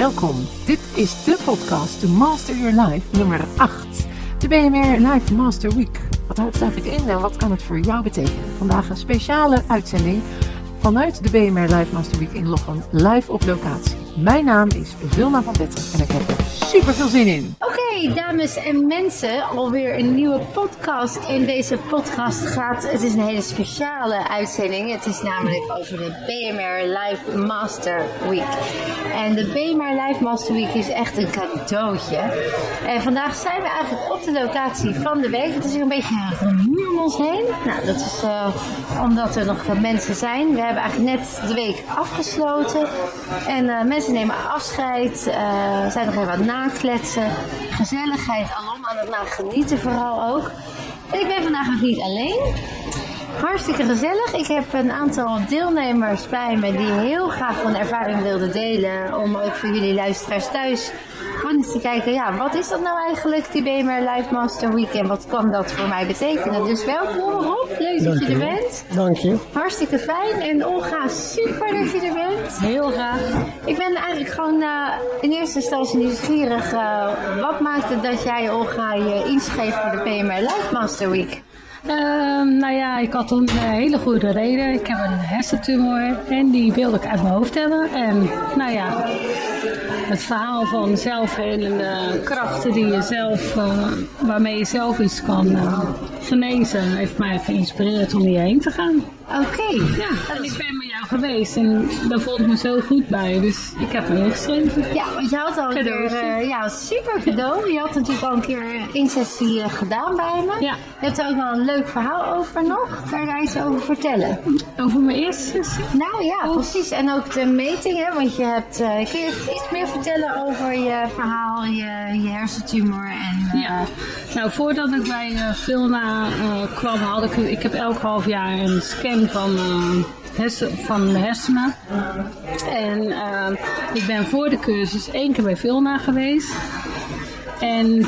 Welkom. Dit is de podcast To Master Your Life nummer 8. De BMR Life Master Week. Wat houdt het eigenlijk in en wat kan het voor jou betekenen? Vandaag een speciale uitzending vanuit de BMR Life Master Week in Lochem, live op locatie. Mijn naam is Vilna van Betten en ik heb er super veel zin in. Oké, dames en mensen, alweer een nieuwe podcast. En deze podcast gaat, het is een hele speciale uitzending. Het is namelijk over de BMR Live Master Week. En de BMR Live Master Week is echt een cadeautje. En vandaag zijn we eigenlijk op de locatie van de week. Het is een beetje rumoer om ons heen. Nou, dat is uh, omdat er nog mensen zijn. We hebben eigenlijk net de week afgesloten. En uh, mensen nemen afscheid, uh, zijn nog even aan het nakletsen. Gezelligheid, alom aan het nagenieten vooral ook. En ik ben vandaag nog niet alleen. Hartstikke gezellig. Ik heb een aantal deelnemers bij me die heel graag van ervaring wilden delen. Om ook voor jullie luisteraars thuis gewoon eens te kijken, ja, wat is dat nou eigenlijk, die BMR Live Master Weekend? Wat kan dat voor mij betekenen? Dus welkom Rob, leuk dat je er bent. Dank je. Hartstikke fijn. En Olga, super dat je er bent. Heel graag. Ik ben eigenlijk gewoon uh, in eerste instantie nieuwsgierig. Uh, wat maakte dat jij, Olga, je inschreef voor de BMR Live Master Week? Uh, nou ja, ik had een hele goede reden. Ik heb een hersentumor en die wilde ik uit mijn hoofd hebben. En nou ja, het verhaal van zelfhelende krachten die je zelf, uh, waarmee je zelf iets kan uh, genezen, heeft mij geïnspireerd om hierheen te gaan. Oké. Okay. Ja, en ik ben geweest en daar voelde ik me zo goed bij. Dus ik heb me ingeschreven. Ja, want je had al een keer, uh, ja, super cadeau. Je had natuurlijk al een keer een sessie gedaan bij me. Ja. Je hebt er ook wel een leuk verhaal over nog. Kan je daar iets over vertellen? Over mijn eerste sessie? Nou ja, oh. precies. En ook de meting, hè. Want je hebt, uh, kun je iets meer vertellen over je verhaal, je, je hersentumor en... Uh, ja. Nou, voordat ik bij Vilna kwam, had ik, ik heb elk half jaar een scan van, hersen, van de hersenen. En uh, ik ben voor de cursus één keer bij Vilna geweest. En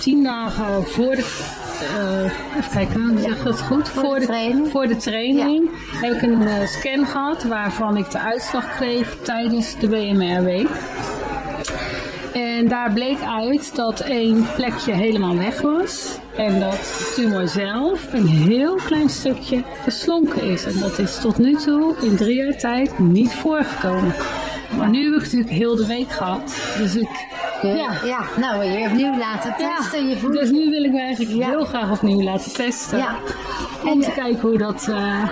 tien dagen voor de. Uh, even kijken, zeg dat goed? Voor, voor de, training, voor de training ja. heb ik een uh, scan gehad waarvan ik de uitslag kreeg tijdens de BMR-week. En daar bleek uit dat één plekje helemaal weg was. En dat tumor zelf een heel klein stukje geslonken is. En dat is tot nu toe in drie jaar tijd niet voorgekomen. Maar nu heb ik natuurlijk heel de week gehad. Dus ik ja. ja, nou je opnieuw laten testen. Ja. Je voelt... Dus nu wil ik me eigenlijk ja. heel graag opnieuw laten testen. Ja. Om en, te kijken hoe dat uh,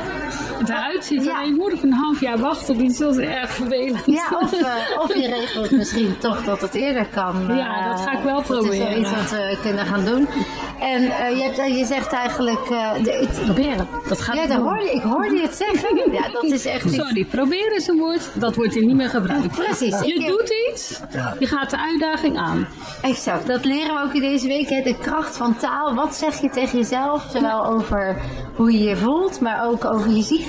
eruit ziet. Ja. Alleen moet ik een half jaar wachten, dus dat is erg vervelend. Ja, of, uh, of je regelt misschien toch dat het eerder kan. Uh, ja, dat ga ik wel proberen. Dat is wel iets wat we kunnen gaan doen. En je, hebt, je zegt eigenlijk... Proberen, dat gaat Ja, dat hoorde, ik hoorde je het zeggen. Ja, dat is echt Sorry, proberen is een woord, dat wordt hier niet meer gebruikt. Precies. Je doet iets, je gaat de uitdaging aan. Exact, dat leren we ook in deze week. Hè? De kracht van taal. Wat zeg je tegen jezelf? Zowel over hoe je je voelt, maar ook over je ziekte.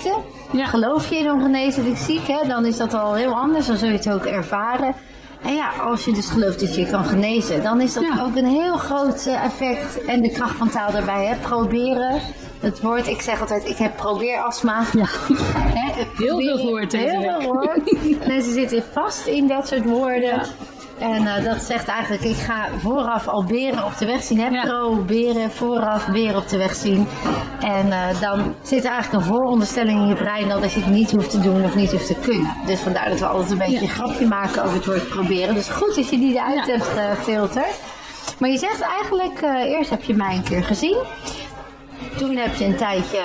Ja. Geloof je in ongeneeslijk ziek, hè? dan is dat al heel anders. Dan zul je het ook ervaren. En ja, als je dus gelooft dat je kan genezen, dan is dat Ja. ook een heel groot eh, effect. En de kracht van taal daarbij, hè? proberen. Het woord, ik zeg altijd, ik heb probeerastma. Ja. Heel veel deze Heel veel. Mensen zitten vast in dat soort woorden. En uh, dat zegt eigenlijk, ik ga vooraf al beren op de weg zien. Hè? Ja. Proberen, vooraf beren op de weg zien. En uh, dan zit er eigenlijk een vooronderstelling in je brein dat je het niet hoeft te doen of niet hoeft te kunnen. Dus vandaar dat we altijd een beetje Ja. een grapje maken over het woord proberen. Dus goed dat je die eruit Ja. hebt gefilterd. Maar je zegt eigenlijk, uh, eerst heb je mij een keer gezien. Toen heb je een tijdje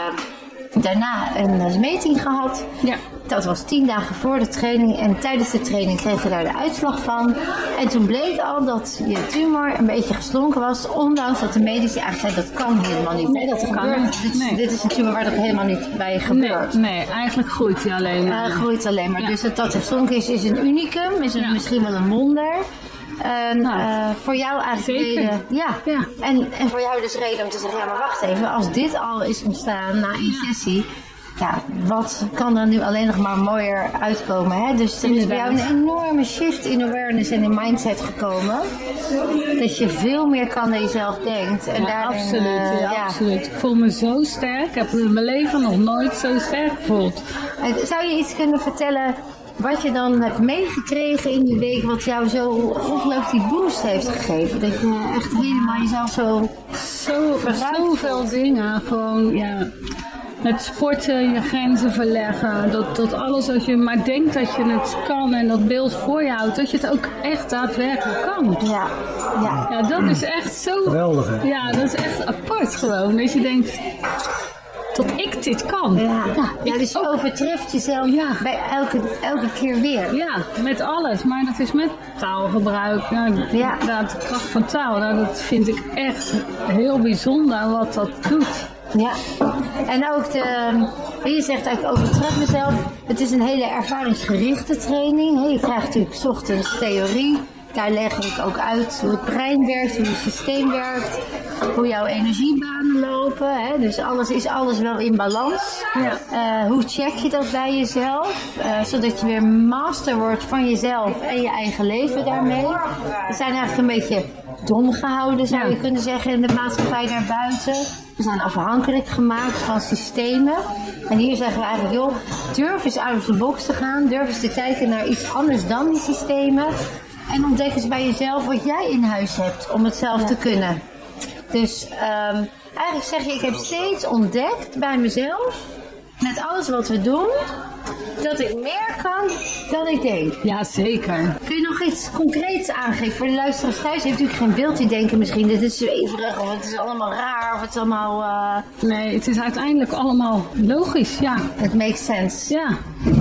daarna een eh, meting gehad. Ja. Dat was tien dagen voor de training en tijdens de training kreeg je daar de uitslag van. En toen bleek al dat je tumor een beetje geslonken was, ondanks dat de medici eigenlijk zeiden dat kan helemaal niet. Nee, dat kan gebeurt. Dit, Nee. dit is een tumor waar dat helemaal niet bij Nee, gebeurt. nee, eigenlijk groeit hij alleen maar. Groeit alleen maar. Ja. Dus dat dat geslonken is, is een unicum, is het Ja. misschien wel een wonder. En Nou, eh, voor jou eigenlijk reden, ja. Ja. En, en voor jou dus reden om te zeggen, ja maar wacht even, als dit al is ontstaan na een sessie, ja, wat kan er nu alleen nog maar mooier uitkomen, hè? Dus er is bij jou een enorme shift in awareness en in mindset gekomen, dat je veel meer kan dan je zelf denkt. En Ja, daarin, absoluut, eh, ja, ja. absoluut. Ik voel me zo sterk. Ik heb in mijn leven nog nooit zo sterk gevoeld. Eh, Zou je iets kunnen vertellen wat je dan hebt meegekregen in die week, wat jou zo ongelooflijk die boost heeft gegeven. Dat je echt helemaal jezelf zo. Zo, zoveel dingen. Gewoon, ja. Met sporten, je grenzen verleggen. Dat, dat alles als je maar denkt dat je het kan en dat beeld voor je houdt, dat je het ook echt daadwerkelijk kan. Ja, ja. Ja, dat is echt zo. Geweldig, hè? Ja, dat is echt apart gewoon. Dat je denkt dat ik dit kan. Ja, ja, dus je ook. overtreft jezelf Ja. bij elke, elke keer weer. Ja, met alles. Maar dat is met taalgebruik. Nou, Ja. inderdaad, de kracht van taal. Nou, dat vind ik echt heel bijzonder wat dat doet. Ja, en ook de, je zegt eigenlijk overtref mezelf. Het is een hele ervaringsgerichte training. Je krijgt natuurlijk 's ochtends theorie. Daar leg ik ook uit hoe het brein werkt, hoe het systeem werkt, hoe jouw energiebanen lopen. Hè. Dus alles is alles wel in balans. Ja. Eh, hoe check je dat bij jezelf? Eh, zodat je weer master wordt van jezelf en je eigen leven daarmee. We zijn eigenlijk een beetje dom gehouden, zou Ja. je kunnen zeggen, in de maatschappij naar buiten. We zijn afhankelijk gemaakt van systemen. En hier zeggen we eigenlijk, joh, durf eens of the box te gaan. Durf eens te kijken naar iets anders dan die systemen. En ontdek eens bij jezelf wat jij in huis hebt om het zelf te kunnen. Dus ehm, eigenlijk zeg je, ik heb steeds ontdekt bij mezelf, met alles wat we doen, dat ik meer kan dan ik denk. Ja, zeker. Kun je nog iets concreets aangeven voor de luisteraars thuis? Je hebt natuurlijk geen beeld die denken misschien dit is zweverig of het is allemaal raar of het is allemaal... eh Nee, het is uiteindelijk allemaal logisch. Ja, it makes sense. ja.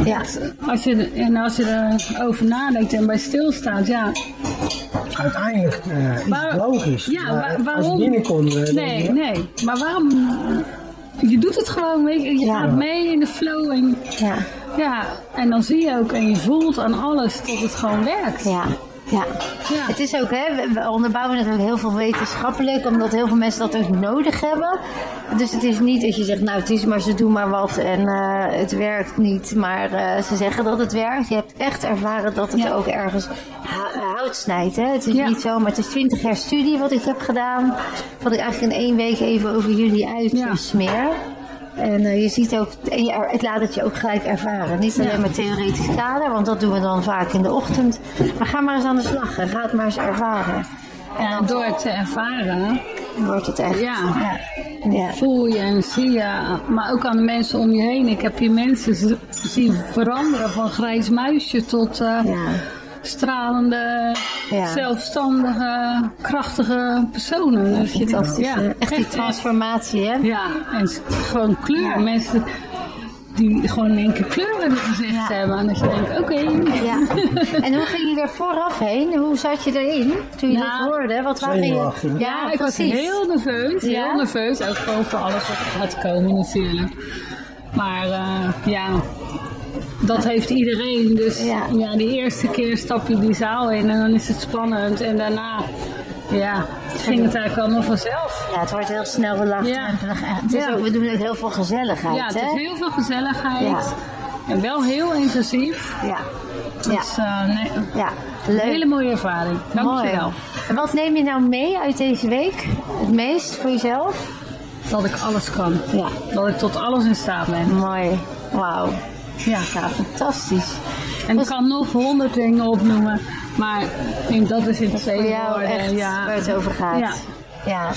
Ja. Als je, en als je erover nadenkt en bij stilstaat, ja. Uiteindelijk eh, is het logisch. Ja, maar wa- Als waarom? je binnenkomt, denk Nee, je, nee. Maar waarom? Je doet het gewoon, weet je. Je Ja. gaat mee in de flow en Ja, ja. En dan zie je ook en je voelt aan alles dat het gewoon werkt. ja, ja. Ja. Het is ook, hè, we- we onderbouwen het ook heel veel wetenschappelijk, omdat heel veel mensen dat ook nodig hebben. Dus het is niet dat je zegt, nou het is maar ze doen maar wat en eh, het werkt niet, maar eh, ze zeggen dat het werkt. Je hebt echt ervaren dat het Ja. ook ergens hout snijdt. Hè? Het is Ja. niet zo, maar het is 20 jaar studie wat ik heb gedaan. Wat ik eigenlijk in één week even over jullie Ja. uitsmeer. En eh, je ziet ook, en je, het laat het je ook gelijk ervaren. Niet alleen Ja. met theoretisch kader, want dat doen we dan vaak in de ochtend. Maar ga maar eens aan de slag en ga het maar eens ervaren. En door het te ervaren, wordt het echt. Ja. ja. ja. voel je en zie je, maar ook aan de mensen om je heen. Ik heb hier mensen zien veranderen van grijs muisje tot eh, Ja. Stralende, Ja. zelfstandige, krachtige personen. Dus je denkt, ja, echt die transformatie, hè? Ja, en gewoon kleur. Ja. Mensen die gewoon in één keer kleur in het gezicht Ja. hebben. En dat je denkt, oké. Ja. En hoe ging je er vooraf heen? Hoe zat je erin toen je Nou, dit hoorde? Wat waren je... zenuwachtig. Ja, ik was heel nerveus. Ja? Heel nerveus. Ook gewoon voor alles wat er gaat komen natuurlijk. Maar eh, ja, dat heeft iedereen. Dus Ja. ja. die eerste keer stap je die zaal in en dan is het spannend. En daarna ja, ging het eigenlijk allemaal vanzelf. Ja, het wordt heel snel Ja. ook, we doen ook heel veel gezelligheid, Ja, het hè? is heel veel gezelligheid. Ja. En wel heel intensief. Ja. Ja. Dus eh, nee, Ja. een Leuk. hele mooie ervaring. Dankjewel. En wat neem je nou mee uit deze week? Het meest voor jezelf? Dat ik alles kan. Ja. Dat ik tot alles in staat ben. Mooi. Wauw. Ja. Ja, fantastisch. En ik kan nog honderd dingen opnoemen, maar ik- dat is in twee jou echt ja. waar het over gaat. Ja. ja.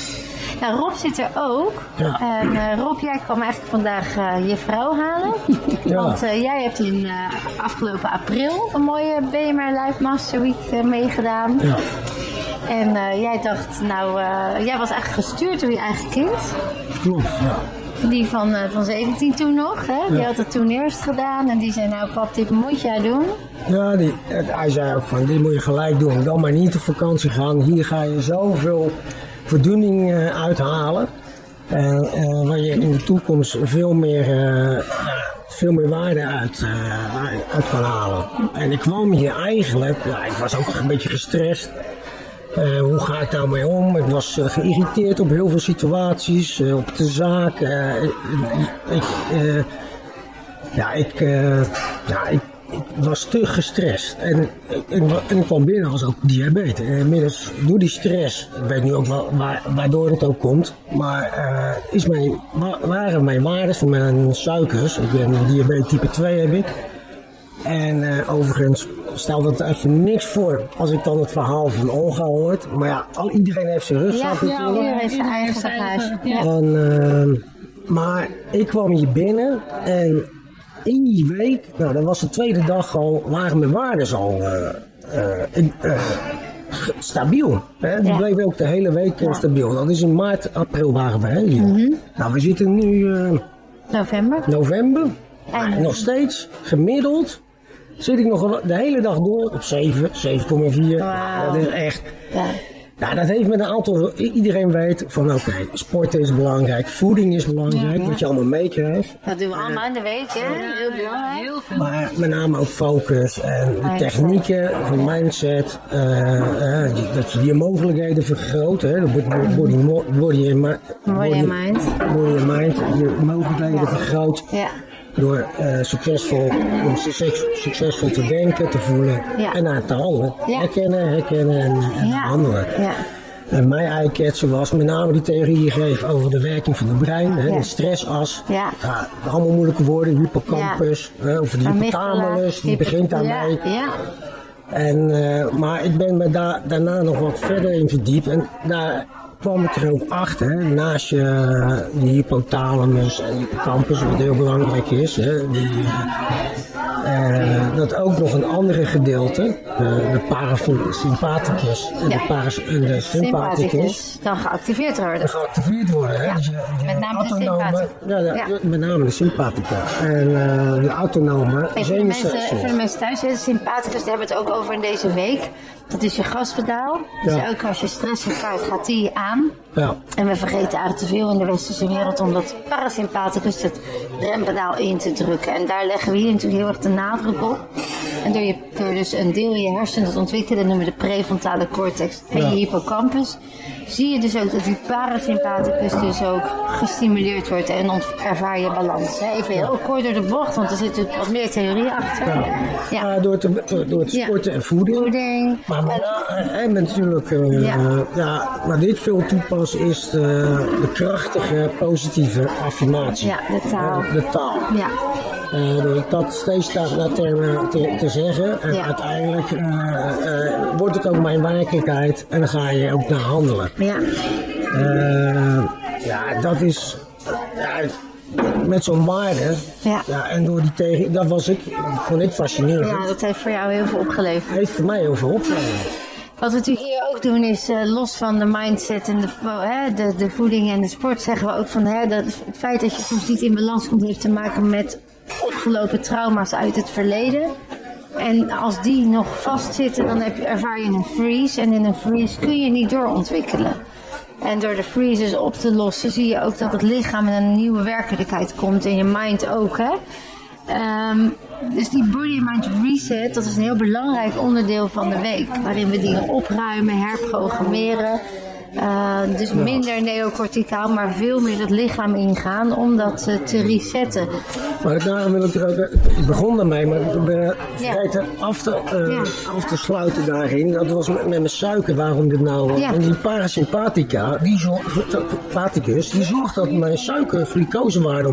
Ja, Rob zit er ook. Ja. En eh, Rob, jij kwam eigenlijk vandaag eh, je vrouw halen. Ja. Want eh, jij hebt in eh, afgelopen april een mooie BMR Live Master Week meegedaan. Ja. En eh, jij dacht, nou, eh, jij was eigenlijk gestuurd door je eigen kind. Klopt, ja. Die van, eh, van 17 toen nog, hè? Die Ja. had het toen eerst gedaan. En die zei, nou pap, dit moet jij doen. Ja, die, het- hij zei ook van, dit moet je gelijk doen. Dan maar niet op vakantie gaan. Hier ga je zoveel voldoening eh, uithalen. En eh, waar je in de toekomst veel meer, eh, veel meer waarde uit, eh, uit kan halen. En ik kwam hier eigenlijk, ja, ik was ook een beetje gestrest. Eh, hoe ga ik daarmee om? Ik was eh, geïrriteerd op heel veel situaties, eh, op de zaak. ik, ja, ik, ja, ik, was te gestrest. En, en, en ik kwam binnen als ook diabetes. En inmiddels door die stress, ik weet nu ook wel waar, waardoor het ook komt, maar is mijn, wa- waren mijn waarden van mijn suikers, ik ben diabetes type 2 heb ik, En eh, overigens, stel dat even niks voor als ik dan het verhaal van Olga hoort. Maar ja, al, iedereen heeft zijn rugzak ja, natuurlijk. iedereen heeft zijn eigen bagage. Ja. En, ehm, maar ik kwam hier binnen en in die week, nou dat was de tweede dag al, waren mijn waarden al eh, eh, eh, stabiel. Hè? Die Ja. bleven ook de hele week stabiel. Dat is in maart, april waren we hè, hier. Mhm. Nou, we zitten nu eh, November. november. En- nog steeds, gemiddeld, zit ik nog de hele dag door op 7, 7,4. Wauw. Dat is echt... Ja. Ja, dat heeft met een aantal. Iedereen weet van oké, sporten is belangrijk, voeding is belangrijk, wat je allemaal meekrijgt. Dat doen we allemaal in de week, hè? Heel belangrijk. Heel veel. Maar met name ook focus en de technieken van mindset. eh, eh, die- dat je die mogelijkheden vergroot. Hè, de body, body, body, mi- Body and mind. Body mind. Je mogelijkheden vergroot Ja. Door eh, succesvol, om succes- succesvol te denken, te voelen Ja. en naar te handelen. Ja. Herkennen, herkennen en, en Ja. handelen. Ja. En mijn eyecatcher was met name die theorie die geeft over de werking van het brein, hè, de stressas. Ja. allemaal moeilijke woorden, hippocampus, hè, of de hypothalamus, die begint daarmee. En, eh, maar ik ben me daar daarna nog wat verder in verdiept en daar kwam ik er ook achter, hè, naast je, eh, die hypothalamus en hippocampus, wat heel belangrijk is, hè, die, eh, eh, dat ook nog een andere gedeelte, de, de parasympathicus en Ja. de, paras, en de sympathicus, dan geactiveerd worden. geactiveerd worden. Hè? Ja, Dus je, je met name de autonome, sympathicus. ja, ja, met name de sympathicus. En eh, de autonome zenuwstelsel. voor de mensen thuis, de sympathicus, daar hebben we het ook over in deze week. Dat is je gaspedaal. Dus Ja. ook als je stress ervaart, gaat die je aan. Ja, En we vergeten eigenlijk te veel in de westerse wereld om dat parasympathicus, het rempedaal, in te drukken. En daar leggen we hier natuurlijk heel erg de nadruk op. En door, je, door dus een deel in je hersenen te ontwikkelen, noemen we de prefrontale cortex en Ja. je hippocampus, zie je dus ook dat die parasympathicus dus ook gestimuleerd wordt en ervaar je balans. Hè? Even heel kort door de bocht, want er zit natuurlijk wat meer theorie achter. ja. Ja. Maar door, te, door het sporten en voeding. Voeding. Maar met na- en natuurlijk, eh, Ja. ja. waar dit veel toepassen is de, de krachtige positieve affirmatie. Ja, de taal. Eh, De, taal. Ja, Eh, door dat steeds naar termen te, te zeggen. En Ja. uiteindelijk eh, eh, wordt het ook mijn werkelijkheid. En dan ga je ook naar handelen. ja, ja, dat is. Ja, met zo'n waarde. Ja. en door die tegen. Dat was ik. vond ik fascinerend. ja, dat heeft voor jou heel veel opgeleverd. Heeft voor mij heel veel opgeleverd. Wat we natuurlijk hier ook doen is, los van de mindset en de, de, de voeding en de sport, zeggen we ook van hè, dat het feit dat je soms niet in balans komt, heeft te maken met opgelopen trauma's uit het verleden. En als die nog vastzitten, dan heb je, ervaar je een freeze. En in een freeze kun je niet doorontwikkelen. En door de freezes op te lossen, zie je ook dat het lichaam in een nieuwe werkelijkheid komt. En je mind ook, hè. Ehm, dus die body mind reset, dat is een heel belangrijk onderdeel van de week. Waarin we dingen opruimen, herprogrammeren. Eh, dus minder neocorticaal, maar veel meer het lichaam ingaan om dat eh, te resetten. Maar daarom wil ik er ook. Ik begon daarmee, maar ik ben Ja. vergeten af te, eh, Ja. af te sluiten daarin. Dat was met, met mijn suiker, waarom dit nou. Ja. En die parasympathicus, die zorgt, die zorgt dat mijn suiker glucosewaarde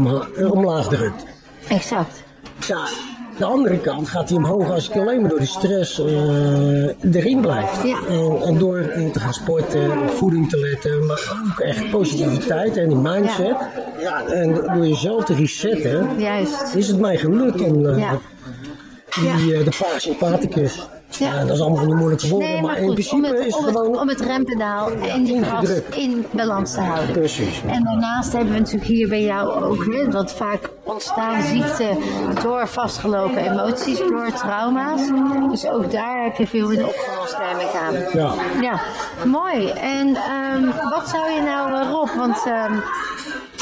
omlaag drukt. Exact. Ja, de andere kant gaat hij omhoog als ik alleen maar door de stress eh, erin blijf. Ja. En, en door eh, te gaan sporten, op voeding te letten, maar ook echt positiviteit en die mindset. Ja. en door jezelf te resetten, Juist. is het mij gelukt om Ja. die, eh, de parasympathicus. Ja. Ja. dat is allemaal die moeilijke woorden, Nee, maar, maar in principe om het, is om, het gewoon... om het rempedaal en die in te gas in balans te houden. Precies. En daarnaast hebben we natuurlijk hier bij jou ook, hè, want vaak ontstaan ziekten door vastgelopen emoties, door trauma's. Dus ook daar heb je veel in opgelost, neem ik aan. Ja. Ja, mooi. En ehm, wat zou je nou, Rob, want ehm,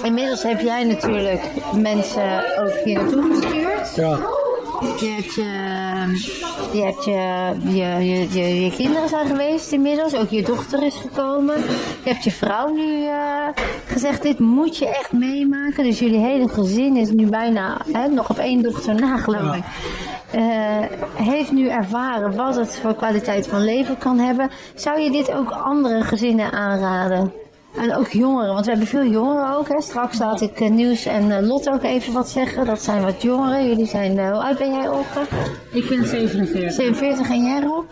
inmiddels heb jij natuurlijk mensen ook hier naartoe gestuurd. Ja. Je hebt je, je, hebt je, je, je, je, je kinderen zijn geweest inmiddels, ook je dochter is gekomen. Je hebt je vrouw nu eh, gezegd, dit moet je echt meemaken. Dus jullie hele gezin is nu bijna hè, nog op één dochter na, geloof Ja. ik. Eh, heeft nu ervaren wat het voor kwaliteit van leven kan hebben. Zou je dit ook andere gezinnen aanraden? En ook jongeren, want we hebben veel jongeren ook. Hè. Straks laat ik eh, Nieuws en eh, Lot ook even wat zeggen. Dat zijn wat jongeren. Jullie zijn, eh, hoe oud ben jij Olga? Ik ben 47. 47 en jij Rob?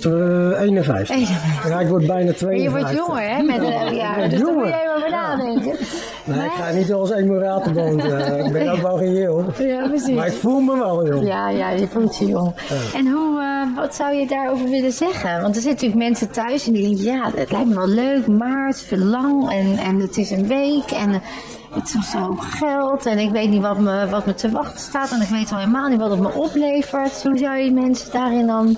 Eh, 51. 51. Ja, ik word bijna En 52. je wordt jonger hè, met een jaar. word Dus daar moet jonger. je even over nadenken. Nee, ik ga niet als emiratenbond. eh ik ben ook wel geen jong. Ja, precies. Maar ik voel me wel jong. Ja, ja, je voelt je jong. En hoe, eh, wat zou je daarover willen zeggen? Want er zitten natuurlijk mensen thuis en die denken, ja, het lijkt me wel leuk, maar het is veel lang en, en het is een week en het is zo geld en ik weet niet wat me, wat me te wachten staat en ik weet al helemaal niet wat het me oplevert. Hoe zou je mensen daarin dan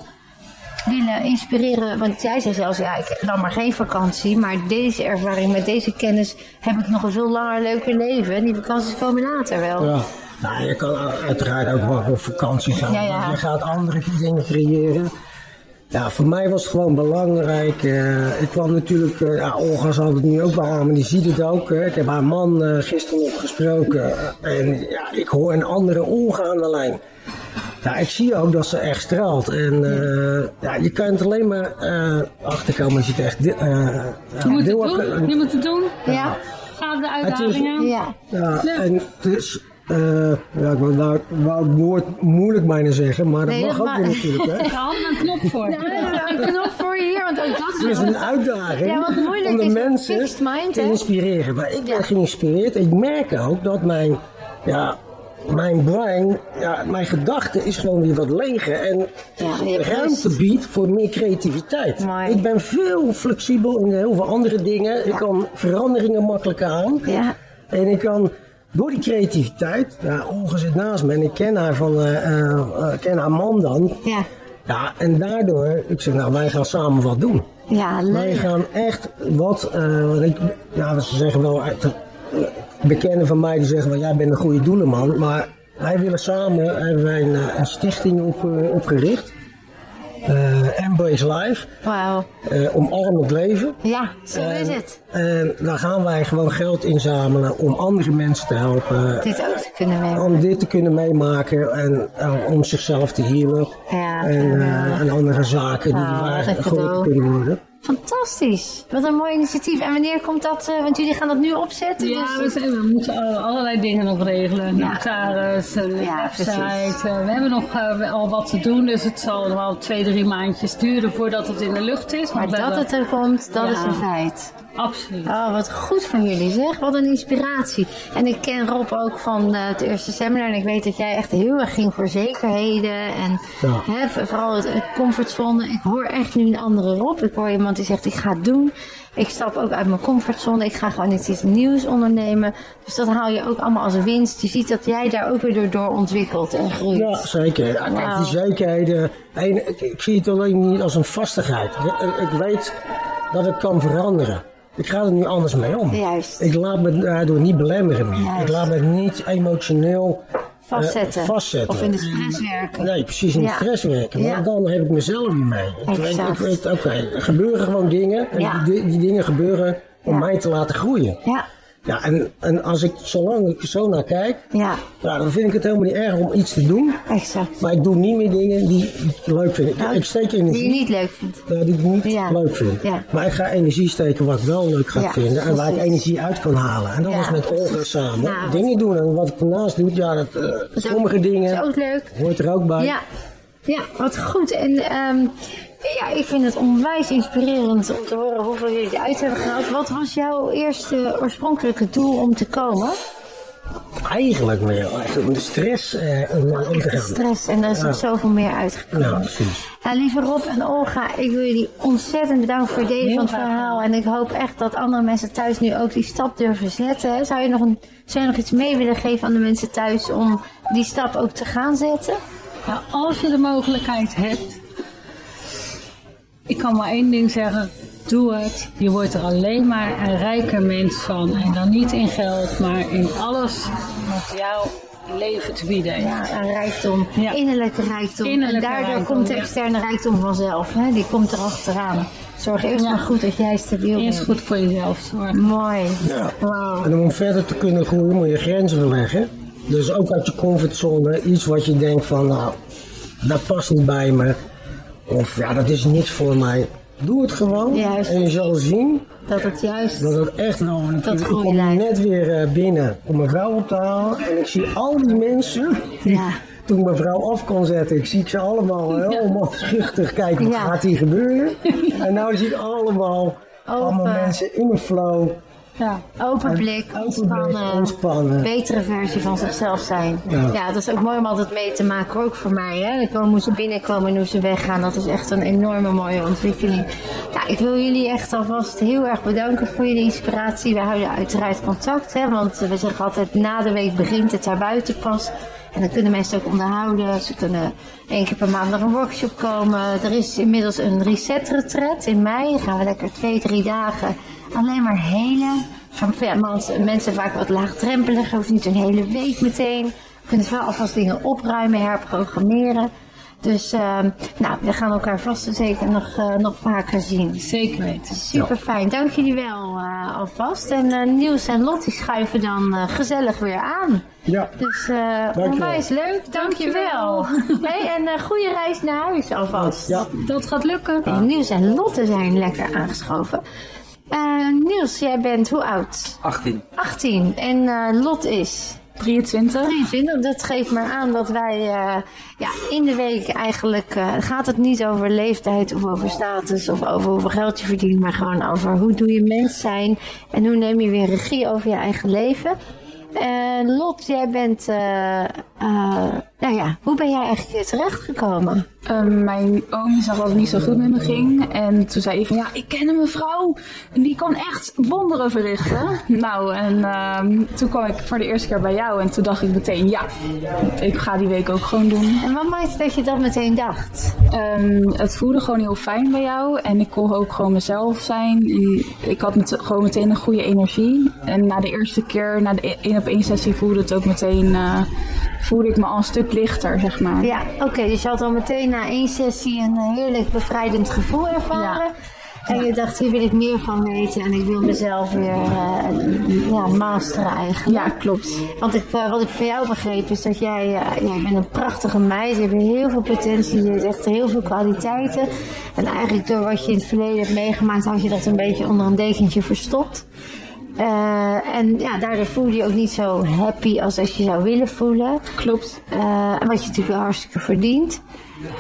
willen inspireren? Want jij zei zelfs, ja, ik heb dan maar geen vakantie, maar deze ervaring met deze kennis heb ik nog een veel langer leuker leven en die vakanties komen later wel. Ja. Nou, je kan uiteraard ook wel op vakantie gaan. Ja, ja. Je gaat andere dingen creëren. Ja, voor mij was het gewoon belangrijk. eh, ik kwam natuurlijk, eh, ja, Olga zal het nu ook wel aan, maar die ziet het ook. hè. Ik heb haar man eh, gisteren nog gesproken. en ja, ik hoor een andere Olga aan de lijn. Ja, ik zie ook dat ze echt straalt. En eh, ja, je kan het alleen maar eh, achterkomen als je het echt... eh, Je moet het doen. Je moet het doen. Ja, Ga de Het is- uitdagingen. ja. Ja, Ja. en het is, eh, ja, ik wou, het woord moeilijk bijna zeggen, maar dat Nee, mag dat ook ma- weer natuurlijk. Hè. Er een knop voor. Ja, ja, een knop voor je hier, want ook dat Het is is een uitdaging Ja, wat moeilijk om de is mensen mind, te inspireren. Maar ik ben Ja. geïnspireerd. Ik merk ook dat mijn, ja, mijn brein, ja, mijn gedachte is gewoon weer wat leger. En Ja, ruimte biedt voor meer creativiteit. Mooi. Ik ben veel flexibel in heel veel andere dingen. Ik kan veranderingen makkelijk aan. Ja, En ik kan door die creativiteit, ja, Olga zit naast me en ik ken haar van, eh, eh, ken haar man dan. ja, Ja, en daardoor, ik zeg nou, wij gaan samen wat doen. ja, Wij leuk. gaan echt wat, ik, ja, ze zeggen wel, uit bekenden van mij die zeggen wel, jij bent een goede doelenman. Maar wij willen samen, hebben wij een, eh, een stichting op, eh, opgericht. Eh, Embrace Life, Wauw. eh omarm het leven. Ja, zo is het. En daar gaan wij gewoon geld inzamelen om andere mensen te helpen. Dit ook te kunnen nemen. Om dit te kunnen meemaken en om zichzelf te healen. Ja, En, andere zaken die Oh, waar cadeau. kunnen worden. Fantastisch. Wat een mooi initiatief. En wanneer komt dat? eh, want jullie gaan dat nu opzetten. Ja, we, dus, zijn, we moeten al- allerlei dingen nog regelen. Ja. Notaris, een Ja, website. Eh, we hebben nog eh, al wat te doen, dus het zal nog wel twee, drie maandjes duren voordat het in de lucht is. maar we dat hebben- het er komt, dat Ja. is een feit. Absoluut. Oh, wat goed van jullie zeg. Wat een inspiratie. En ik ken Rob ook van eh, het eerste seminar. En ik weet dat jij echt heel erg ging voor zekerheden. En Ja. hè, vooral het, het comfortzone. Ik hoor echt nu een andere Rob. Ik hoor iemand die zegt ik ga het doen. Ik stap ook uit mijn comfortzone. Ik ga gewoon iets, nieuws ondernemen. Dus dat haal je ook allemaal als winst. Je ziet dat jij daar ook weer door, door ontwikkelt en groeit. Ja, zeker. Ja, kijk, die zekerheden. ik zie het alleen niet als een vastigheid. Ik, ik weet dat het kan veranderen. Ik ga er nu anders mee om. Juist. Ik laat me daardoor niet belemmeren meer. Juist. Ik laat me niet emotioneel Vastzetten. eh, vastzetten. Of in de stress werken. Nee, precies in Ja. de stress werken. Maar Ja. dan heb ik mezelf weer mee. Ik weet, Exact. ik weet oké, er gebeuren gewoon dingen. En Ja. die, die dingen gebeuren om mij te laten groeien. Ja, Ja, en, en als ik, zolang ik zo naar kijk, ja, ja, dan vind ik het helemaal niet erg om iets te doen. exact. Maar ik doe niet meer dingen die ik leuk vind. Ik, Nou, ik steek Die je energie niet leuk vindt. ja, die ik niet Ja. leuk vind. Ja. Maar ik ga energie steken wat ik wel leuk ga vinden. En waar ik energie uit kan halen. En dat Ja. is met Olga samen. Nou, dingen doen. En wat ik daarnaast doe, ja, dat, eh, sommige Dat is dingen ook leuk. hoort er ook bij. Ja, ja wat goed. En ehm, ja, ik vind het onwijs inspirerend om te horen hoeveel jullie eruit hebben gehaald. Wat was jouw eerste oorspronkelijke doel om te komen? Eigenlijk meer eigenlijk om de stress eh, om, om te De gaan. stress. En er is nog zoveel meer uitgekomen. Ja, precies. Nou, lieve Rob en Olga, ik wil jullie ontzettend bedanken voor het delen van het verhaal. En ik hoop echt dat andere mensen thuis nu ook die stap durven zetten. Zou je nog, een, zou je nog iets mee willen geven aan de mensen thuis om die stap ook te gaan zetten? Nou, als je de mogelijkheid hebt, ik kan maar één ding zeggen, doe het. Je wordt er alleen maar een rijker mens van. En dan niet in geld, maar in alles wat jouw leven te bieden heeft. Ja, aan rijkdom. Ja. Innerlijke rijkdom. Innerlijke en daardoor rijkdom, komt de ja. externe rijkdom vanzelf. Hè? Die komt erachteraan. Zorg eerst Ja. maar goed dat jij stabiel Eerst bent. goed voor jezelf zorgen. Mooi. Ja. En om verder te kunnen groeien moet je grenzen verleggen. Dus ook uit je comfortzone. Iets wat je denkt van, nou, dat past niet bij me. Of ja, dat is niks voor mij. Doe het gewoon Juist. en je zal zien Dat het juist... dat het echt nou... Ik, Dat ik kom net weer eh, binnen om mijn vrouw op te halen en ik zie al die mensen... die- Ja. Toen ik mijn vrouw af kon zetten, ik zie ik ze allemaal helemaal schuchter kijken, wat Ja. gaat hier gebeuren? En nou zie ik allemaal, allemaal mensen in een flow, Ja. Open blik, ontspannen. ontspannen. betere versie van zichzelf zijn. Ja. Ja. dat is ook mooi om altijd mee te maken, ook voor mij. Hè? Ik hoe ze binnenkomen en hoe ze weggaan, dat is echt een enorme mooie ontwikkeling. Ja, ik wil jullie echt alvast heel erg bedanken voor jullie inspiratie. We houden uiteraard contact, hè? want we zeggen altijd na de week begint het daar buiten pas. En dan kunnen mensen ook onderhouden. Ze kunnen één keer per maand naar een workshop komen. Er is inmiddels een reset retreat in mei. Dan gaan we lekker twee, drie dagen alleen maar helen. Van, ja, mensen, mensen vaak wat laagdrempelig, hoeft niet een hele week meteen. We kunnen wel alvast dingen opruimen, herprogrammeren. Dus ehm, nou, we gaan elkaar vast en zeker nog, eh, nog vaker zien. Zeker weten. Super fijn, dank jullie wel eh, alvast. En eh, Niels en Lot die schuiven dan gezellig weer aan. Ja, Dus eh Dankjewel. onwijs leuk, dankjewel. hey, en een goede reis naar huis alvast. ja. Dat gaat lukken. En Niels en Lotte zijn lekker aangeschoven. Eh, Niels, jij bent hoe oud? 18. 18 en eh, Lot is 23. 23. Dat geeft maar aan dat wij eh, ja, in de week eigenlijk eh, gaat het niet over leeftijd of over status of over hoeveel geld je verdient, maar gewoon over hoe doe je mens zijn en hoe neem je weer regie over je eigen leven. En Lot, jij bent, eh, eh, nou ja, hoe ben jij eigenlijk hier terechtgekomen? Ehm, mijn oom zag dat het niet zo goed met me ging. En toen zei hij van ja, ik ken een mevrouw. En die kan echt wonderen verrichten. Nou, en ehm, toen kwam ik voor de eerste keer bij jou. En toen dacht ik meteen ja, ik ga die week ook gewoon doen. En wat maakt dat je dat meteen dacht? Ehm, het voelde gewoon heel fijn bij jou. En ik kon ook gewoon mezelf zijn. En ik had met, gewoon meteen een goede energie. En na de eerste keer, na de één op één sessie, voelde het ook meteen... eh, voelde ik me al een stuk lichter, zeg maar. Ja, oké, dus je had al meteen na één sessie een eh, heerlijk bevrijdend gevoel ervaren. En je dacht, hier wil ik meer van weten en ik wil mezelf weer eh, ja, masteren eigenlijk. Ja, klopt. Want ik, eh, wat ik van jou begreep is dat jij, je bent een prachtige meid, je hebt heel veel potentie, je hebt echt heel veel kwaliteiten. En eigenlijk door wat je in het verleden hebt meegemaakt, had je dat een beetje onder een dekentje verstopt. Eh, en ja, daardoor voel je je ook niet zo happy als als je zou willen voelen. Klopt. Eh, en wat je natuurlijk wel hartstikke verdient.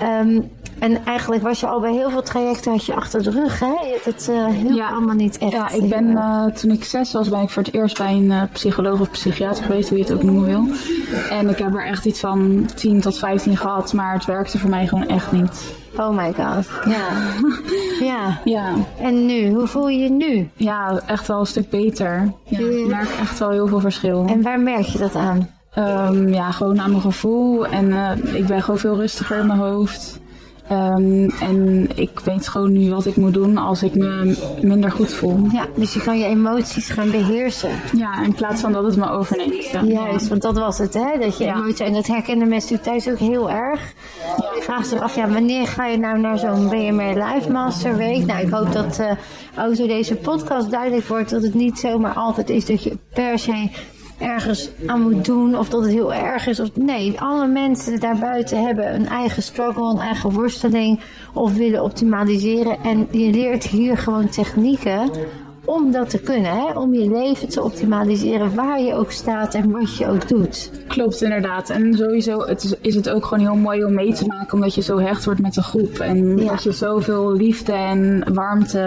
Ehm, en eigenlijk was je al bij heel veel trajecten had je achter de rug, hè? Het eh heel Ja. allemaal niet echt. Ja, ik ben eh, toen ik zes was, ben ik voor het eerst bij een eh, psycholoog of psychiater geweest, hoe je het ook noemen wil. En ik heb er echt iets van 10 tot 15 gehad, maar het werkte voor mij gewoon echt niet. Oh my god. Ja. ja. Ja, En nu, hoe voel je je nu? ja echt wel een stuk beter. Ja, ik merk echt wel heel veel verschil. En waar merk je dat aan? Ehm, ja, gewoon aan mijn gevoel. En ik ben gewoon veel rustiger in mijn hoofd. Ehm, en ik weet gewoon nu wat ik moet doen als ik me minder goed voel. Ja, dus je kan je emoties gaan beheersen. Ja, in plaats van dat het me overneemt. Ja. Juist, want dat was het, hè? Dat je Ja. emoties, en dat herkennen mensen thuis ook heel erg. Je vraagt zich af, ja, wanneer ga je nou naar zo'n BMR Live Master Week? Nou, ik hoop dat eh ook door deze podcast duidelijk wordt dat het niet zomaar altijd is dat je per se ergens aan moet doen of dat het heel erg is. Of, nee, alle mensen daarbuiten hebben een eigen struggle, een eigen worsteling of willen optimaliseren. En je leert hier gewoon technieken om dat te kunnen, hè? om je leven te optimaliseren waar je ook staat en wat je ook doet. Klopt, inderdaad. En sowieso het is, is het ook gewoon heel mooi om mee te maken, omdat je zo hecht wordt met de groep. En Ja. dat je zoveel liefde en warmte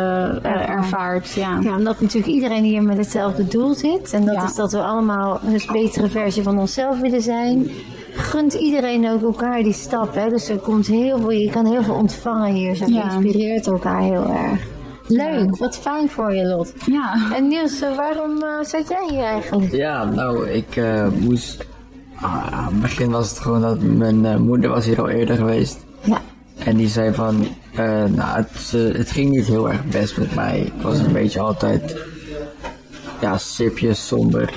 eh, ervaart. Ja. Ja, omdat natuurlijk iedereen hier met hetzelfde doel zit. En dat Ja. is dat we allemaal een betere versie van onszelf willen zijn. Gunt iedereen ook elkaar die stap. Hè? Dus er komt heel veel, je kan heel veel ontvangen hier. Ja. inspireert elkaar heel erg. Leuk, wat fijn voor je Lot. ja. En Niels, eh, waarom eh, zat jij hier eigenlijk? Ja, nou, ik eh, moest... Ah, aan het begin was het gewoon dat mijn eh, moeder was hier al eerder geweest. Ja, En die zei van... eh, nou, het, eh, het ging niet heel erg best met mij. Ik was een beetje altijd... Ja, sipjes, somber.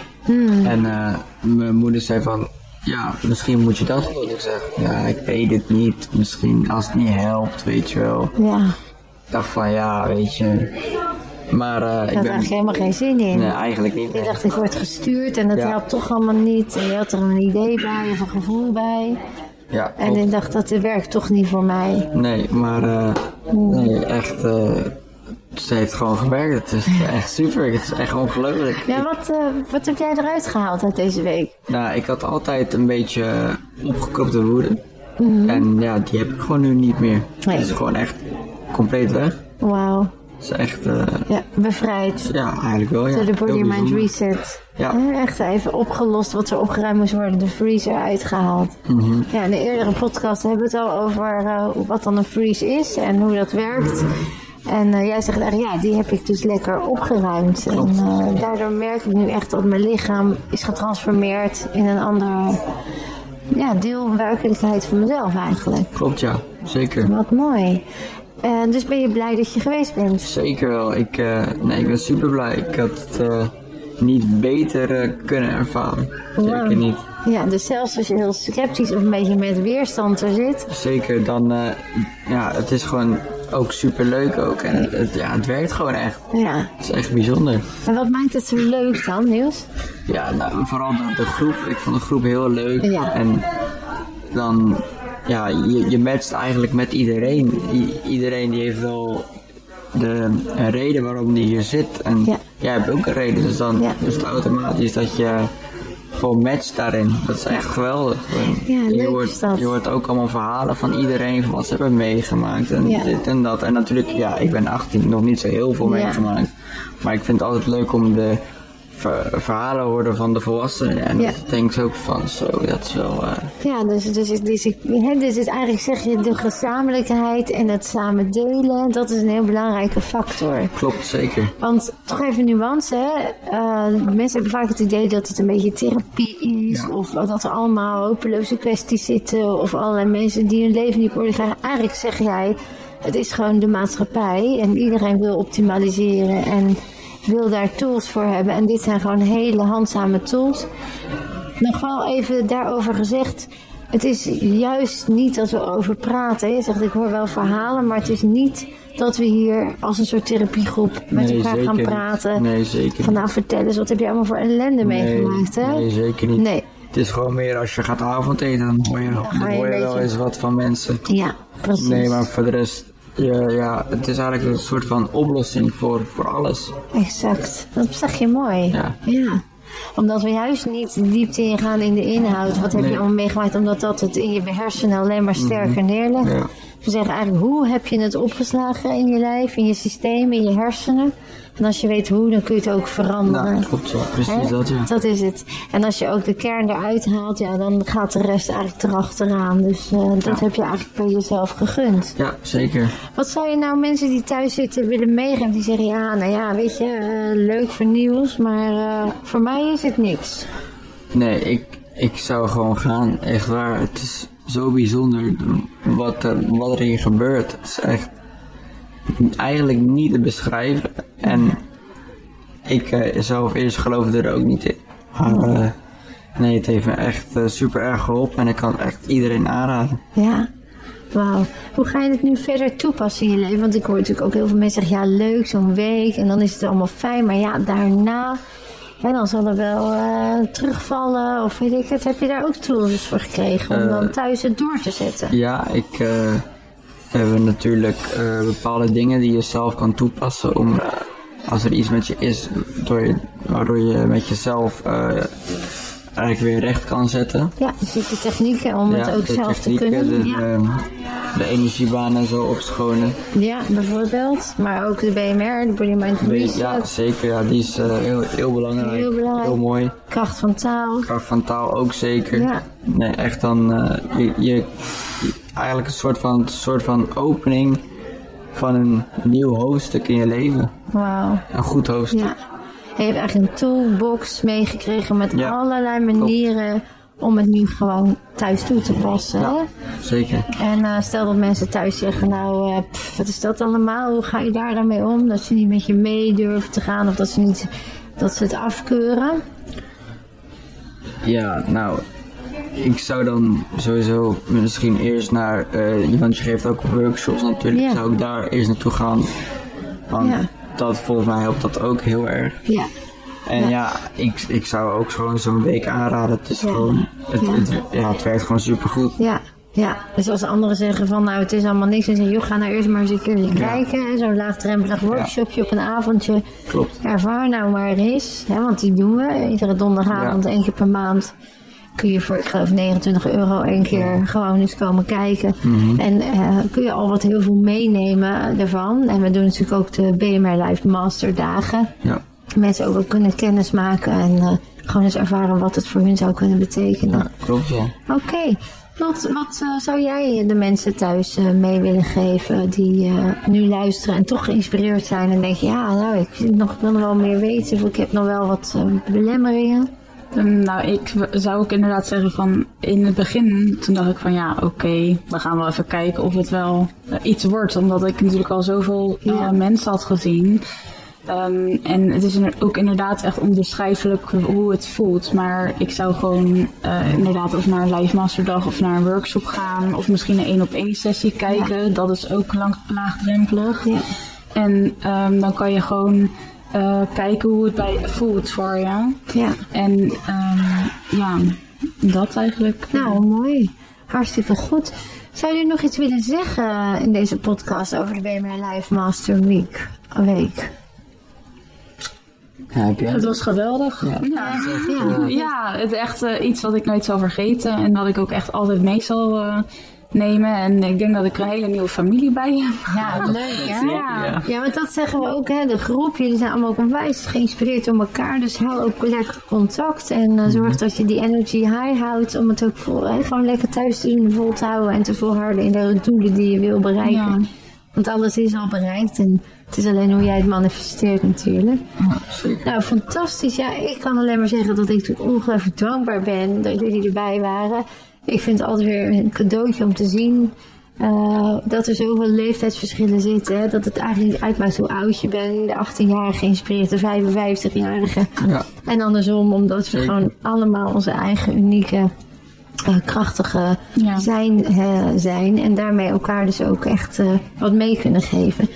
En eh, mijn moeder zei van... Ja, misschien moet je dat doen. Ik zeg, ja, ik weet het niet. Misschien als het niet helpt, weet je wel. ja. Ik dacht van, ja, weet je... Maar eh, Ik ik had ben... eigenlijk helemaal geen zin in. Nee, eigenlijk niet. Je nee. dacht, ik word gestuurd en dat Ja. helpt toch allemaal niet. En je had er een idee bij of een gevoel bij. Ja, En ik dacht, dat werkt toch niet voor mij. Nee, maar eh, Nee, echt. eh ze heeft gewoon gewerkt. Het is echt super. Het is echt ongelooflijk. Ja, wat, wat heb jij eruit gehaald uit deze week? Nou, ik had altijd een beetje opgekropte woede. En ja, die heb ik gewoon nu niet meer. Nee. Het is gewoon echt compleet weg. Wauw. Het is echt, eh, Ja, bevrijd. ja, eigenlijk wel. Ja. De body mind reset. Ja. Echt even opgelost wat er opgeruimd moest worden. De freezer uitgehaald. Mhm. Ja, in de eerdere podcast hebben we het al over eh, wat dan een freeze is en hoe dat werkt. En eh, jij zegt eigenlijk, ja, die heb ik dus lekker opgeruimd. En daardoor merk ik nu echt dat mijn lichaam is getransformeerd in een ander ja, deel werkelijkheid van mezelf eigenlijk. Klopt, ja. Zeker. Wat mooi. En dus ben je blij dat je geweest bent? Zeker wel. Ik, eh, nee, ik ben super blij. Ik had het eh, niet beter eh, kunnen ervaren. Zeker Wow. niet. Ja, dus zelfs als je heel sceptisch of een beetje met weerstand er zit. Zeker dan, ja, het is gewoon ook super leuk ook. En het, het- ja, het werkt gewoon echt. Ja. Het is echt bijzonder. En wat maakt het zo leuk dan, Niels? Ja, nou, vooral de, de groep. Ik vond de groep heel leuk. Ja. En dan, ja, je, je matcht eigenlijk met iedereen. I- iedereen die heeft wel de, een reden waarom die hier zit. En Ja. jij hebt ook een reden. Dus dan Ja. is het automatisch dat je gewoon matcht daarin. Dat is echt geweldig. Ja, leuk je, hoort, je hoort ook allemaal verhalen van iedereen, van wat ze hebben meegemaakt. En Ja. dit en dat. En natuurlijk, ja, ik ben 18, nog niet zo heel veel Ja. meegemaakt. Maar ik vind het altijd leuk om de ver- verhalen horen van de volwassenen. En Ja. dat denk ik ook van, zo, dat is wel... eh, Ja, dus, dus, dus, dus, dus eigenlijk zeg je de gezamenlijkheid en het samen delen, dat is een heel belangrijke factor. klopt, zeker. Want toch even nuance, hè? Eh, mensen hebben vaak het idee dat het een beetje therapie is, Ja. of dat er allemaal hopeloze kwesties zitten, of allerlei mensen die hun leven niet op orde krijgen. Eigenlijk zeg jij, het is gewoon de maatschappij en iedereen wil optimaliseren en wil daar tools voor hebben. En dit zijn gewoon hele handzame tools. Nog wel even daarover gezegd. Het is juist niet dat we over praten. Je zegt, ik hoor wel verhalen, maar het is niet dat we hier als een soort therapiegroep met Nee, elkaar gaan niet. praten. Nee, zeker Van nou, vertel eens, wat heb je allemaal voor ellende meegemaakt, hè? Nee, zeker niet. Nee. Het is gewoon meer als je gaat avondeten, dan hoor je, dan ga je hoor je een wel beetje- eens wat van mensen. Ja, precies. Nee, maar voor de rest, ja, ja, het is eigenlijk een soort van oplossing voor, voor alles. Exact. Dat zeg je mooi. Ja. ja. Omdat we juist niet diepte ingaan in de inhoud. Wat heb je allemaal meegemaakt? Omdat dat het in je hersenen alleen maar sterker neerlegt. Mhm. Ja. We zeggen eigenlijk, hoe heb je het opgeslagen in je lijf, in je systeem, in je hersenen? En als je weet hoe, dan kun je het ook veranderen. Nou, klopt, ja, precies dat, ja. Dat is het. En als je ook de kern eruit haalt, ja, dan gaat de rest eigenlijk erachteraan. Dus eh, dat Ja. heb je eigenlijk bij jezelf gegund. Ja, zeker. Wat zou je nou mensen die thuis zitten willen meegeven? Die zeggen, ja, nou ja, weet je, eh, leuk voor nieuws, maar eh, voor mij is het niks. Nee, ik, ik zou gewoon gaan. Echt waar. Het is zo bijzonder wat, er- wat er hier gebeurt. Het is echt eigenlijk niet te beschrijven. En ik eh, zelf eerst geloofde er ook niet in. Maar eh, nee, het heeft me echt eh, super erg geholpen. En ik kan het echt iedereen aanraden. Ja, wauw. Hoe ga je het nu verder toepassen in je leven? Want ik hoor natuurlijk ook heel veel mensen zeggen, ja, leuk, zo'n week. En dan is het allemaal fijn. Maar ja, daarna, hè, dan zal er wel terugvallen. Of weet ik het. Heb je daar ook tools voor gekregen om dan thuis het door te zetten? Ja, ik eh heb natuurlijk eh, bepaalde dingen die je zelf kan toepassen om eh, als er iets met je is, door je, waardoor je met jezelf eh, eigenlijk weer recht kan zetten. Ja, dus de technieken om het ook zelf te kunnen. De, ja. de, de energiebanen zo opschonen. ja, bijvoorbeeld. Maar ook de BMR, de Body Mind Reset. Ja, zeker. Ja, die is heel, heel belangrijk. Heel belangrijk. Heel mooi. Kracht van taal. Kracht van taal ook zeker. Ja. Nee, echt dan je- eigenlijk een soort van, soort van opening van een nieuw hoofdstuk in je leven. Wauw. Een goed hoofdstuk. Ja. Je hebt eigenlijk een toolbox meegekregen met Ja, allerlei manieren om het nu gewoon thuis toe te passen. Ja. Zeker. En eh, stel dat mensen thuis zeggen, nou, eh, pff, wat is dat allemaal? Hoe ga je daar dan mee om? Dat ze niet met je mee durven te gaan of dat ze, niet, dat ze het afkeuren. Ja, nou, ik zou dan sowieso misschien eerst naar, eh, want je geeft ook workshops natuurlijk, Ja. zou ik daar eerst naartoe gaan. Want Ja. dat volgens mij helpt dat ook heel erg. Ja. En Ja. ja, ik, ik zou ook gewoon zo'n week aanraden. Het is Ja. gewoon, het, Ja. Het, ja, het werkt gewoon supergoed. Ja. Ja, dus als anderen zeggen van nou het is allemaal niks, dan zeg je joh, ga nou eerst maar eens een keer kijken. Zo'n laagdrempelig workshopje op een avondje. Klopt. Ervaar nou maar eens, hè, want die doen we. Iedere donderdagavond, Ja. één keer per maand. Kun je voor, ik geloof, 29 euro één keer gewoon eens komen kijken. Mhm. En eh, kun je al wat heel veel meenemen ervan. En we doen natuurlijk ook de BMR Live Master dagen. Ja. Mensen ook wel kunnen kennismaken en eh, gewoon eens ervaren wat het voor hun zou kunnen betekenen. ja, klopt wel. Oké, wat, wat eh, zou jij de mensen thuis mee willen geven die nu luisteren en toch geïnspireerd zijn en denken, ja, nou, ik, vind nog, wil nog wel meer weten of ik heb nog wel wat belemmeringen. Ehm, Nou, ik zou ook inderdaad zeggen van in het begin, toen dacht ik van ja, oké, we gaan wel even kijken of het wel eh, iets wordt. Omdat ik natuurlijk al zoveel eh, Ja. mensen had gezien. Ehm, en het is ook inderdaad echt onbeschrijfelijk hoe het voelt. Maar ik zou gewoon eh, inderdaad of naar een live masterdag of naar een workshop gaan. Of misschien een één op één sessie kijken. Dat is ook lang, laagdrempelig. Ja. En ehm, dan kan je gewoon eh, kijken hoe het bij voelt voor je. Ja, En ehm, ja, dat eigenlijk. nou, mooi. Hartstikke goed. Zou je nog iets willen zeggen in deze podcast over de BMR Live Master Week? Week? Ja, heb jij? Het was geweldig. Ja. Ja, Ja. ja het is echt eh, iets wat ik nooit zal vergeten. En dat ik ook echt altijd mee zal eh, nemen. En ik denk dat ik er een hele nieuwe familie bij heb. Ja, leuk hè? Ja. Ja, want dat zeggen we ook, hè. De groep, jullie zijn allemaal ook onwijs geïnspireerd door elkaar. Dus hou ook lekker contact. En eh, zorg dat je die energy high houdt. Om het ook vol, hè, gewoon lekker thuis te doen, vol te houden. En te volharden in de doelen die je wil bereiken. Ja. Want alles is al bereikt. En het is alleen hoe jij het manifesteert natuurlijk. Ja, zeker. Nou, fantastisch. Ja, ik kan alleen maar zeggen dat ik natuurlijk ongelooflijk dankbaar ben dat jullie erbij waren. Ik vind het altijd weer een cadeautje om te zien eh, dat er zoveel leeftijdsverschillen zitten. Hè? Dat het eigenlijk niet uitmaakt hoe oud je bent. De 18-jarige inspireert de 55-jarige. Ja, En andersom, omdat we Zeker. gewoon allemaal onze eigen unieke, eh, krachtige Ja. zijn, zijn. En daarmee elkaar dus ook echt eh, wat mee kunnen geven.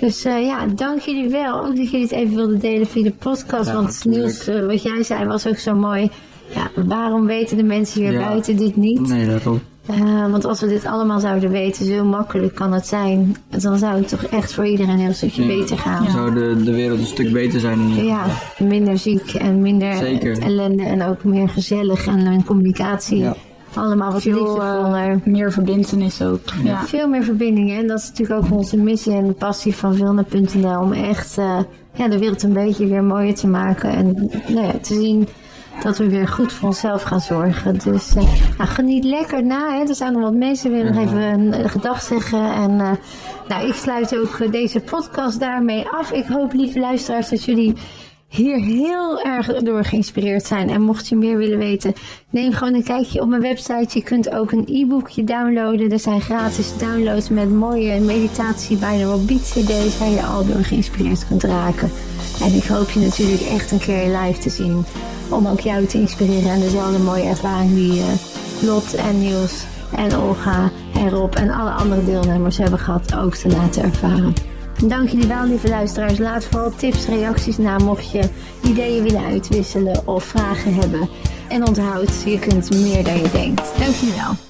Dus eh, ja, dank jullie wel. Ook dat jullie het even wilden delen via de podcast. Ja, want. Niels, eh, wat jij zei was ook zo mooi. Ja, waarom weten de mensen hier Ja. buiten dit niet? nee, daarom. Eh, want als we dit allemaal zouden weten, zo makkelijk kan het zijn. Dan zou het toch echt voor iedereen een heel stukje Ja. beter gaan. Dan zou de, de wereld een stuk beter zijn. in ieder Ja, minder ziek en minder Zeker. ellende en ook meer gezellig en communicatie. Ja. Allemaal wat Veel eh, meer verbindenis ook. Ja. Veel meer verbindingen. En dat is natuurlijk ook onze missie en de passie van Vilna.nl. Om echt eh, ja, de wereld een beetje weer mooier te maken. En nou ja, te zien dat we weer goed voor onszelf gaan zorgen. Dus eh, nou, geniet lekker na. Hè. Er zijn nog wat mensen die willen nog even een, gedag zeggen. En eh, nou, ik sluit ook eh, deze podcast daarmee af. Ik hoop, lieve luisteraars, dat jullie hier heel erg door geïnspireerd zijn. En mocht je meer willen weten, neem gewoon een kijkje op mijn website. Je kunt ook een e-boekje downloaden. Er zijn gratis downloads met mooie meditatie bij de beat cd's waar je al door geïnspireerd kunt raken. En ik hoop je natuurlijk echt een keer live te zien. Om ook jou te inspireren en dezelfde mooie ervaring die eh, Lot en Niels en Olga en Rob en alle andere deelnemers hebben gehad ook te laten ervaren. Dank jullie wel, lieve luisteraars. Laat vooral tips, reacties na mocht je ideeën willen uitwisselen of vragen hebben. En onthoud, je kunt meer dan je denkt. Dank jullie wel.